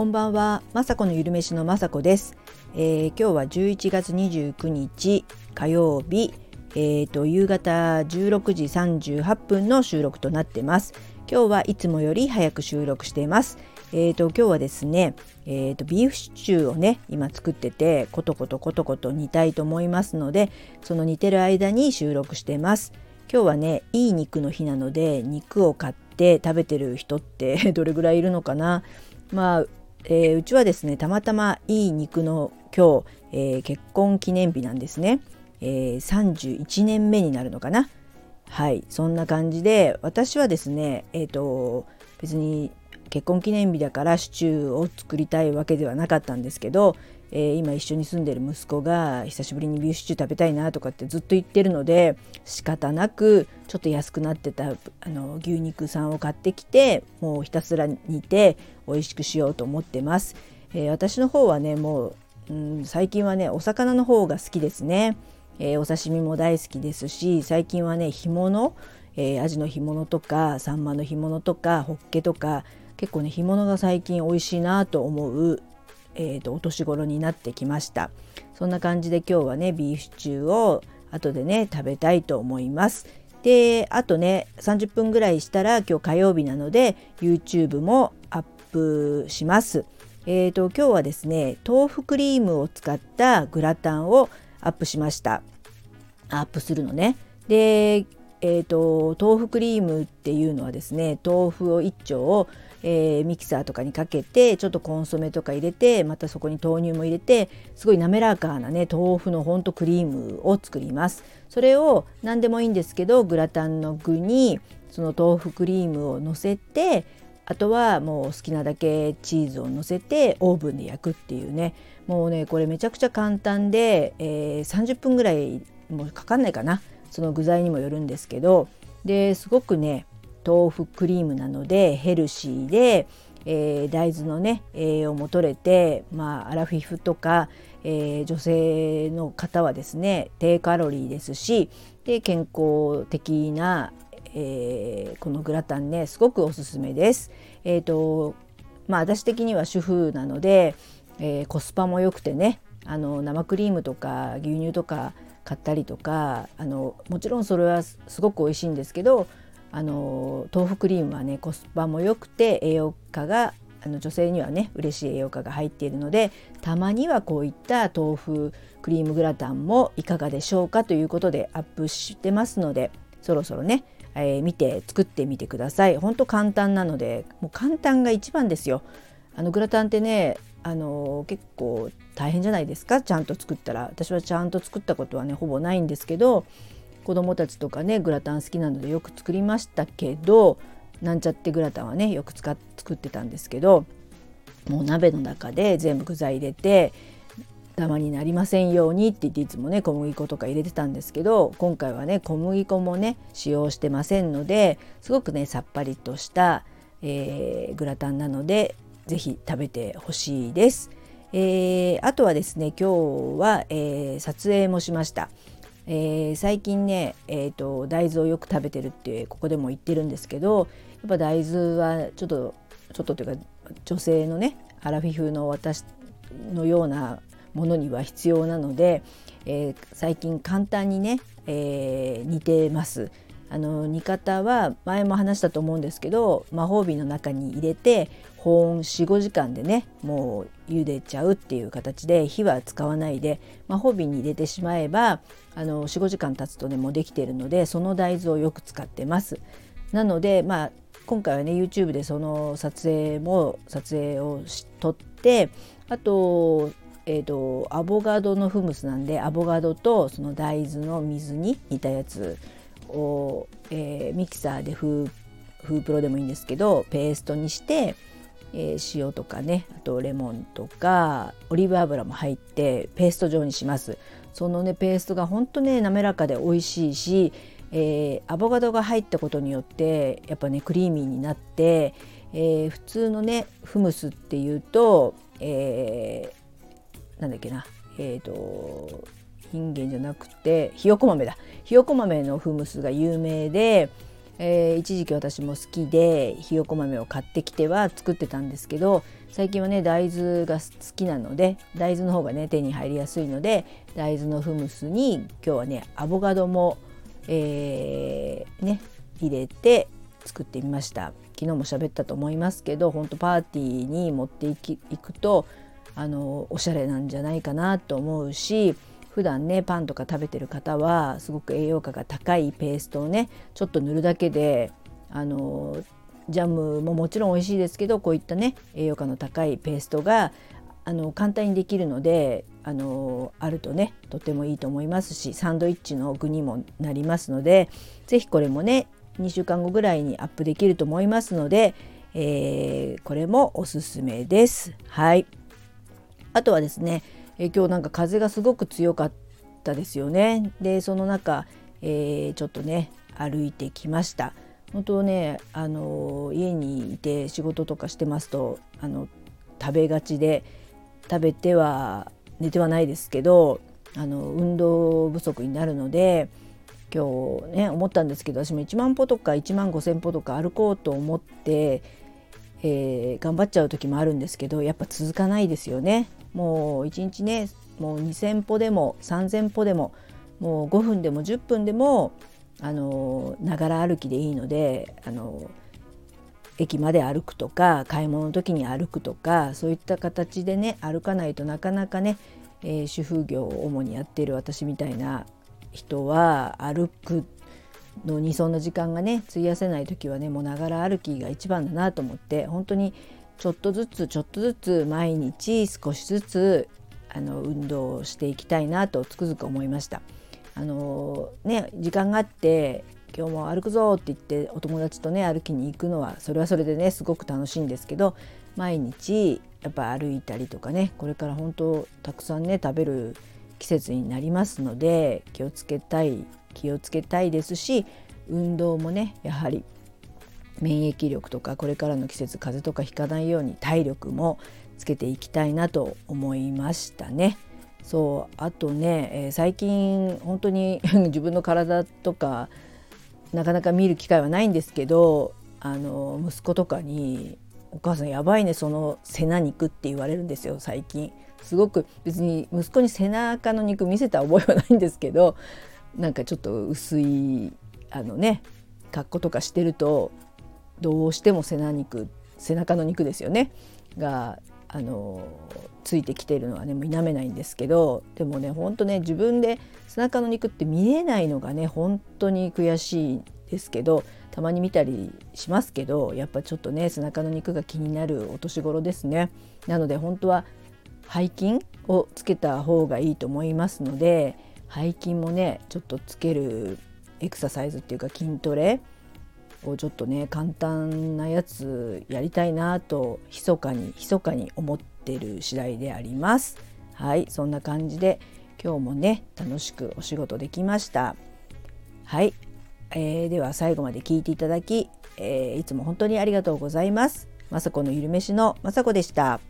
こんばんは、まさこのゆるめしのまさこです、えー、今日は11月29日火曜日、えーと、夕方16時38分の収録となってます。今日はいつもより早く収録しています。えーと、今日はですね、えーと、ビーフシチューをね今作っててコトコトコトコト煮たいと思いますのでその煮てる間に収録してます。今日はねいい肉の日なので肉を買って食べてる人って どれぐらいいるのかな。まあえー、うちはですねたまたまいい肉の今日、えー、結婚記念日なんですね、えー、31年目になるのかな。はいそんな感じで私はですねえっ、と別に結婚記念日だからシチューを作りたいわけではなかったんですけど、えー、今一緒に住んでる息子が久しぶりにビーフシチュー食べたいなとかってずっと言ってるので仕方なくちょっと安くなってたあの牛肉さんを買ってきてもうひたすら煮て美味しくしようと思ってます。えー、私の方はねもう、うん、最近はねお魚の方が好きですね。えー、お刺身も大好きですし最近はね干物、えー、アジの干物とかサンマの干物とかホッケとか結構ね干物が最近美味しいなと思う、えーと、お年頃になってきました。そんな感じで今日はねビーフシチューを後でね食べたいと思います。であとね30分ぐらいしたら今日火曜日なので YouTube もアップします。えーと、今日はですね豆腐クリームを使ったグラタンをアップしました。アップするのね。でえーと、豆腐クリームっていうのはですね豆腐を1丁を、えー、ミキサーとかにかけてちょっとコンソメとか入れてまたそこに豆乳も入れてすごい滑らかなね豆腐のほんとクリームを作ります。それを何でもいいんですけどグラタンの具にその豆腐クリームをのせてあとはもう好きなだけチーズをのせてオーブンで焼くっていうね。もうねこれめちゃくちゃ簡単で、えー、30分ぐらいもうかかんないかな。その具材にもよるんですけどですごくね豆腐クリームなのでヘルシーで、えー、大豆のね栄養も取れて、まあ、アラフィフとか、えー、女性の方はですね低カロリーですしで健康的な、えー、このグラタンねすごくおすすめです。えーとまあ、私的には主婦なので、えー、コスパも良くてねあの生クリームとか牛乳とか買ったりとかあのもちろんそれはすごく美味しいんですけどあの豆腐クリームはねコスパも良くて栄養価があの女性にはね嬉しい栄養価が入っているのでたまにはこういった豆腐クリームグラタンもいかがでしょうかということでアップしてますのでそろそろね、えー、見て作ってみてください。ほんと簡単なのでもう簡単が一番ですよ。あのグラタンってねあの結構大変じゃないですか？ちゃんと作ったら。私はちゃんと作ったことはねほぼないんですけど子供たちとかねグラタン好きなのでよく作りましたけどなんちゃってグラタンはねよく使っ作ってたんですけどもう鍋の中で全部具材入れてダマになりませんようにって言っていつもね小麦粉とか入れてたんですけど今回はね小麦粉もね使用してませんのですごくねさっぱりとした、えー、グラタンなのでぜひ食べてほしいです。えー、あとはですね今日は、えー、撮影もしました。えー、最近ね、えーと、大豆をよく食べてるってここでも言ってるんですけどやっぱ大豆はちょっとちょっとというか女性のねアラフィフの私のようなものには必要なので、えー、最近簡単にね、えー、煮てます。あの煮方は前も話したと思うんですけど魔法瓶の中に入れて保温45時間でねもう茹でちゃうっていう形で火は使わないで魔法瓶に入れてしまえば45時間経つとねもうできているのでその大豆をよく使ってます。なのでまあ今回はね YouTube でその撮影も撮影をし撮ってあと,、えーとアボガドのフムスなんでアボガドとその大豆の水に煮たやつを、えー、ミキサーでフープロでもいいんですけどペーストにして、えー、塩とかねあとレモンとかオリーブ油も入ってペースト状にします。そのねペーストがほんとね滑らかで美味しいし、えー、アボカドが入ったことによってやっぱねクリーミーになって、えー、普通のねフムスっていうと、えー、なんだっけなえっ、ー、とインゲンじゃなくてひよこ豆だ。ひよこ豆のフムスが有名で、えー、一時期私も好きでひよこ豆を買ってきては作ってたんですけど最近はね大豆が好きなので大豆の方がね手に入りやすいので大豆のフムスに今日はねアボカドも、えー、ね入れて作ってみました。昨日も喋ったと思いますけど本当パーティーに持っていくとあのおしゃれなんじゃないかなと思うし普段ねパンとか食べてる方はすごく栄養価が高いペーストをねちょっと塗るだけであのジャムももちろん美味しいですけどこういったね栄養価の高いペーストがあの簡単にできるのであのあるとねとてもいいと思いますしサンドイッチの具にもなりますので是非これもね2週間後ぐらいにアップできると思いますので、えー、これもおすすめです。はいあとはですねえ今日なんか風がすごく強かったですよね。でその中、えー、ちょっとね歩いてきました。本当ねあの家にいて仕事とかしてますとあの食べがちで食べては寝てはないですけどあの運動不足になるので今日ね思ったんですけど私も1万歩とか1万5,000歩とか歩こうと思って、えー、頑張っちゃう時もあるんですけどやっぱ続かないですよね。もう1日ねもう2,000歩でも3,000歩でももう5分でも10分でもながら歩きでいいのであの駅まで歩くとか買い物の時に歩くとかそういった形でね歩かないとなかなかね、えー、主婦業を主にやっている私みたいな人は歩くのにそんな時間がね費やせない時はねもうながら歩きが一番だなと思って本当にちょっとずつちょっとずつ毎日少しずつあの運動をしていきたいなとつくづく思いました。あのね時間があって今日も歩くぞって言ってお友達とね歩きに行くのはそれはそれでねすごく楽しいんですけど毎日やっぱ歩いたりとかねこれから本当たくさんね食べる季節になりますので気をつけたい気をつけたいですし運動もねやはり免疫力とかこれからの季節風邪とかひかないように体力もつけていきたいなと思いましたね。そうあとね、えー、最近本当に 自分の体とかなかなか見る機会はないんですけどあの息子とかに「お母さんやばいねその背中肉」って言われるんですよ最近。すごく別に息子に背中の肉見せた覚えはないんですけどなんかちょっと薄いあのね格好とかしてるとどうしても背中肉背中の肉ですよねがあのついてきてるのはねもう否めないんですけどでもねほんとね自分で背中の肉って見えないのがね本当に悔しいですけどたまに見たりしますけどやっぱちょっとね背中の肉が気になるお年頃ですね。なので本当は背筋をつけた方がいいと思いますので背筋もねちょっとつけるエクササイズっていうか筋トレをちょっとね簡単なやつやりたいなと密かに密かに思ってる次第であります。はいそんな感じで今日もね楽しくお仕事できました。はい、えー、では最後まで聞いていただき、えー、いつも本当にありがとうございます。まさこのゆるめしのまさこでした。